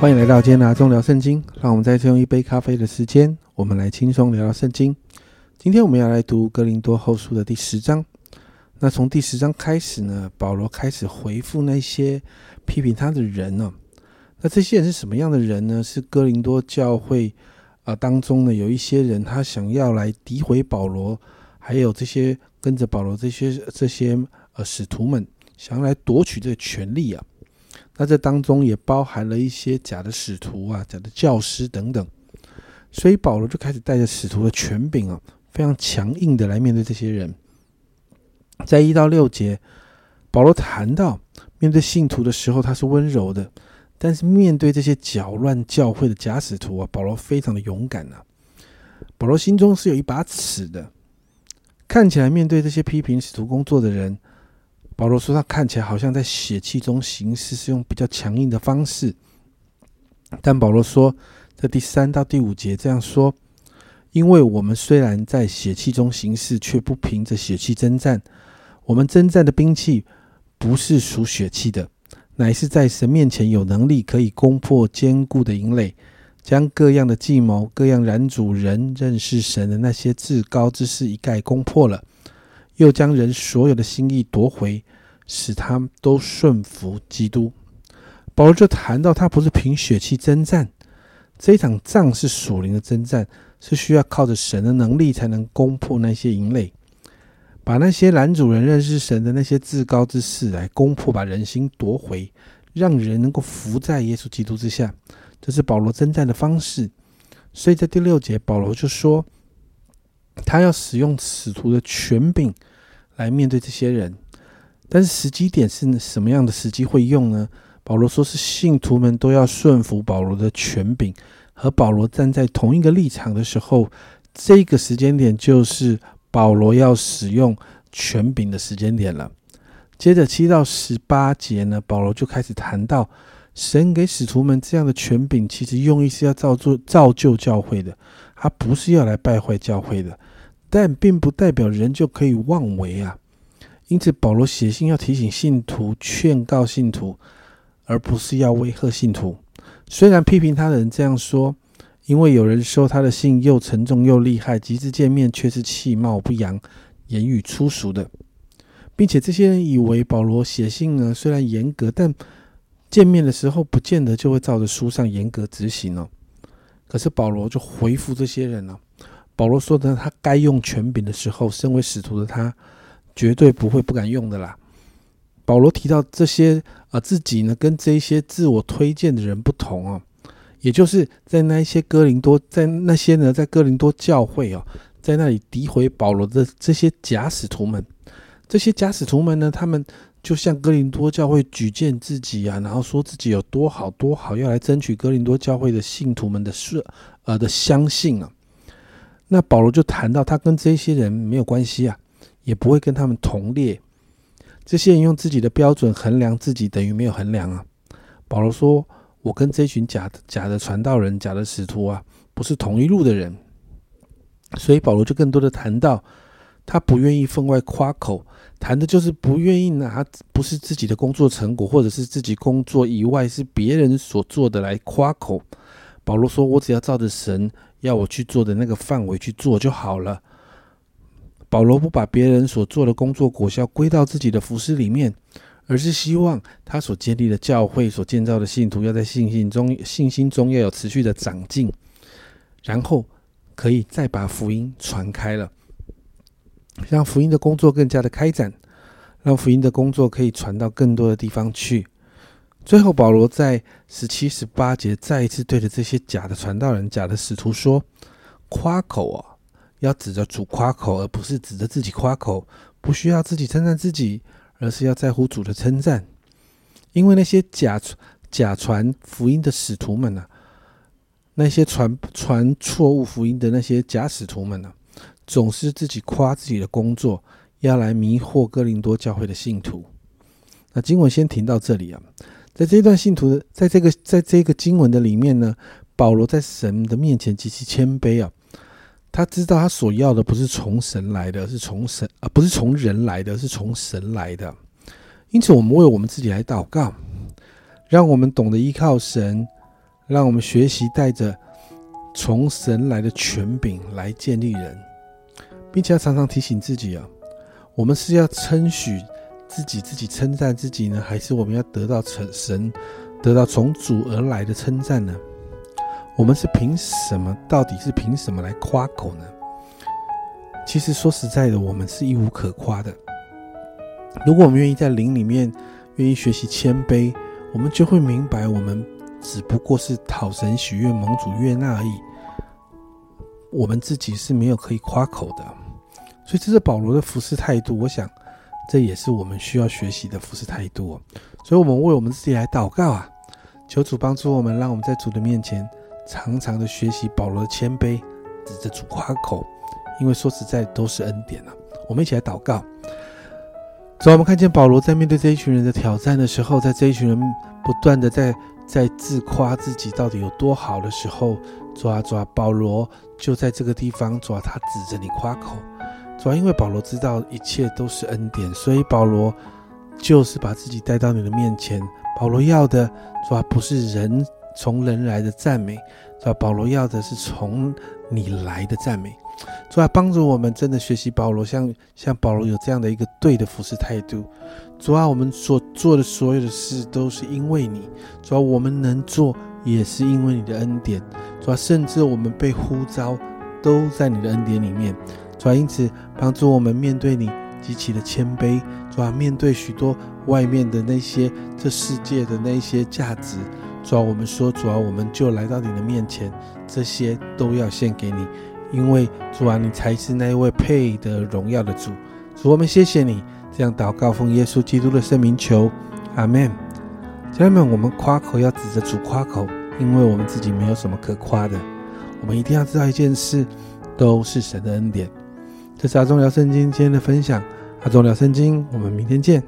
欢迎来到今天的阿忠聊圣经。让我们再次用一杯咖啡的时间，我们来轻松聊聊圣经。今天我们要来读哥林多后书的第十章。那从第十章开始呢，保罗开始回复那些批评他的人呢。那这些人是什么样的人呢？是哥林多教会啊当中呢，有一些人他想要来诋毁保罗，还有这些跟着保罗这些这些呃使徒们，想要来夺取这个权利啊。那这当中也包含了一些假的使徒啊、假的教师等等，所以保罗就开始带着使徒的权柄啊，非常强硬的来面对这些人。在一到六节，保罗谈到面对信徒的时候，他是温柔的；但是面对这些搅乱教会的假使徒啊，保罗非常的勇敢啊。保罗心中是有一把尺的，看起来面对这些批评使徒工作的人。保罗说：“他看起来好像在血气中行事，是用比较强硬的方式。但保罗说，在第三到第五节这样说：，因为我们虽然在血气中行事，却不凭着血气征战。我们征战的兵器不是属血气的，乃是在神面前有能力可以攻破坚固的营垒，将各样的计谋、各样拦阻人认识神的那些至高之事一概攻破了。”又将人所有的心意夺回，使他们都顺服基督。保罗就谈到，他不是凭血气征战，这一场仗是属灵的征战，是需要靠着神的能力才能攻破那些营垒，把那些男主人认识神的那些至高之事来攻破，把人心夺回，让人能够服在耶稣基督之下。这是保罗征战的方式。所以在第六节，保罗就说，他要使用使徒的权柄。来面对这些人，但是时机点是什么样的时机会用呢？保罗说是信徒们都要顺服保罗的权柄，和保罗站在同一个立场的时候，这个时间点就是保罗要使用权柄的时间点了。接着七到十八节呢，保罗就开始谈到神给使徒们这样的权柄，其实用意是要造就造就教会的，他不是要来败坏教会的。但并不代表人就可以妄为啊！因此，保罗写信要提醒信徒、劝告信徒，而不是要威吓信徒。虽然批评他的人这样说，因为有人说他的信又沉重又厉害，即使见面却是气貌不扬、言语粗俗的，并且这些人以为保罗写信呢虽然严格，但见面的时候不见得就会照着书上严格执行哦。可是保罗就回复这些人了。保罗说的，他该用权柄的时候，身为使徒的他，绝对不会不敢用的啦。保罗提到这些啊，自己呢跟这些自我推荐的人不同啊，也就是在那一些哥林多，在那些呢在哥林多教会啊，在那里诋毁保罗的这些假使徒们，这些假使徒们呢，他们就像哥林多教会举荐自己啊，然后说自己有多好多好，要来争取哥林多教会的信徒们的是呃的相信啊。那保罗就谈到，他跟这些人没有关系啊，也不会跟他们同列。这些人用自己的标准衡量自己，等于没有衡量啊。保罗说：“我跟这群假的假的传道人、假的使徒啊，不是同一路的人。”所以保罗就更多的谈到，他不愿意分外夸口，谈的就是不愿意拿不是自己的工作成果，或者是自己工作以外是别人所做的来夸口。保罗说：“我只要照着神。”要我去做的那个范围去做就好了。保罗不把别人所做的工作果效归到自己的服饰里面，而是希望他所建立的教会、所建造的信徒要在信心中、信心中要有持续的长进，然后可以再把福音传开了，让福音的工作更加的开展，让福音的工作可以传到更多的地方去。最后，保罗在十七、十八节再一次对着这些假的传道人、假的使徒说：“夸口啊，要指着主夸口，而不是指着自己夸口。不需要自己称赞自己，而是要在乎主的称赞。因为那些假假传福音的使徒们呢，那些传传错误福音的那些假使徒们呢，总是自己夸自己的工作，要来迷惑哥林多教会的信徒。那经文先停到这里啊。”在这段信徒的，在这个在这个经文的里面呢，保罗在神的面前极其谦卑啊，他知道他所要的不是从神来的，是从神啊，不是从人来的，是从神来的。因此，我们为我们自己来祷告，让我们懂得依靠神，让我们学习带着从神来的权柄来建立人，并且要常常提醒自己啊，我们是要称许自己，自己称赞自己呢，还是我们要得到神神得到从主而来的称赞呢？我们是凭什么？到底是凭什么来夸口呢？其实说实在的，我们是一无可夸的。如果我们愿意在灵里面，愿意学习谦卑，我们就会明白，我们只不过是讨神喜悦、蒙主悦纳而已。我们自己是没有可以夸口的。所以这是保罗的服侍态度。我想，这也是我们需要学习的服侍态度。所以，我们为我们自己来祷告啊，求主帮助我们，让我们在主的面前常常的学习保罗的谦卑，指着主夸口。因为说实在都是恩典啊。我们一起来祷告。主，我们看见保罗在面对这一群人的挑战的时候，在这一群人不断的在在自夸自己到底有多好的时候，主啊，主啊，保罗就在这个地方，抓，他指着你夸口。主要，因为保罗知道一切都是恩典，所以保罗就是把自己带到你的面前。保罗要的，主啊，不是人从人来的赞美，主啊，保罗要的是从你来的赞美。主啊，帮助我们真的学习保罗，像像保罗有这样的一个对的服侍态度。主啊，我们所做的所有的事都是因为你。主啊，我们能做也是因为你的恩典。主啊，甚至我们被呼召都在你的恩典里面。主啊，因此帮助我们面对你极其的谦卑。主啊，面对许多外面的那些这世界的那些价值。主啊，我们说主啊，我们就来到你的面前，这些都要献给你。因为主啊，你才是那一位配得荣耀的主。主，我们谢谢你这样祷告，奉耶稣基督的圣名求，阿门。家人们，我们夸口要指着主夸口，因为我们自己没有什么可夸的。我们一定要知道一件事，都是神的恩典。这是阿忠聊圣经今天的分享，阿忠聊圣经，我们明天见。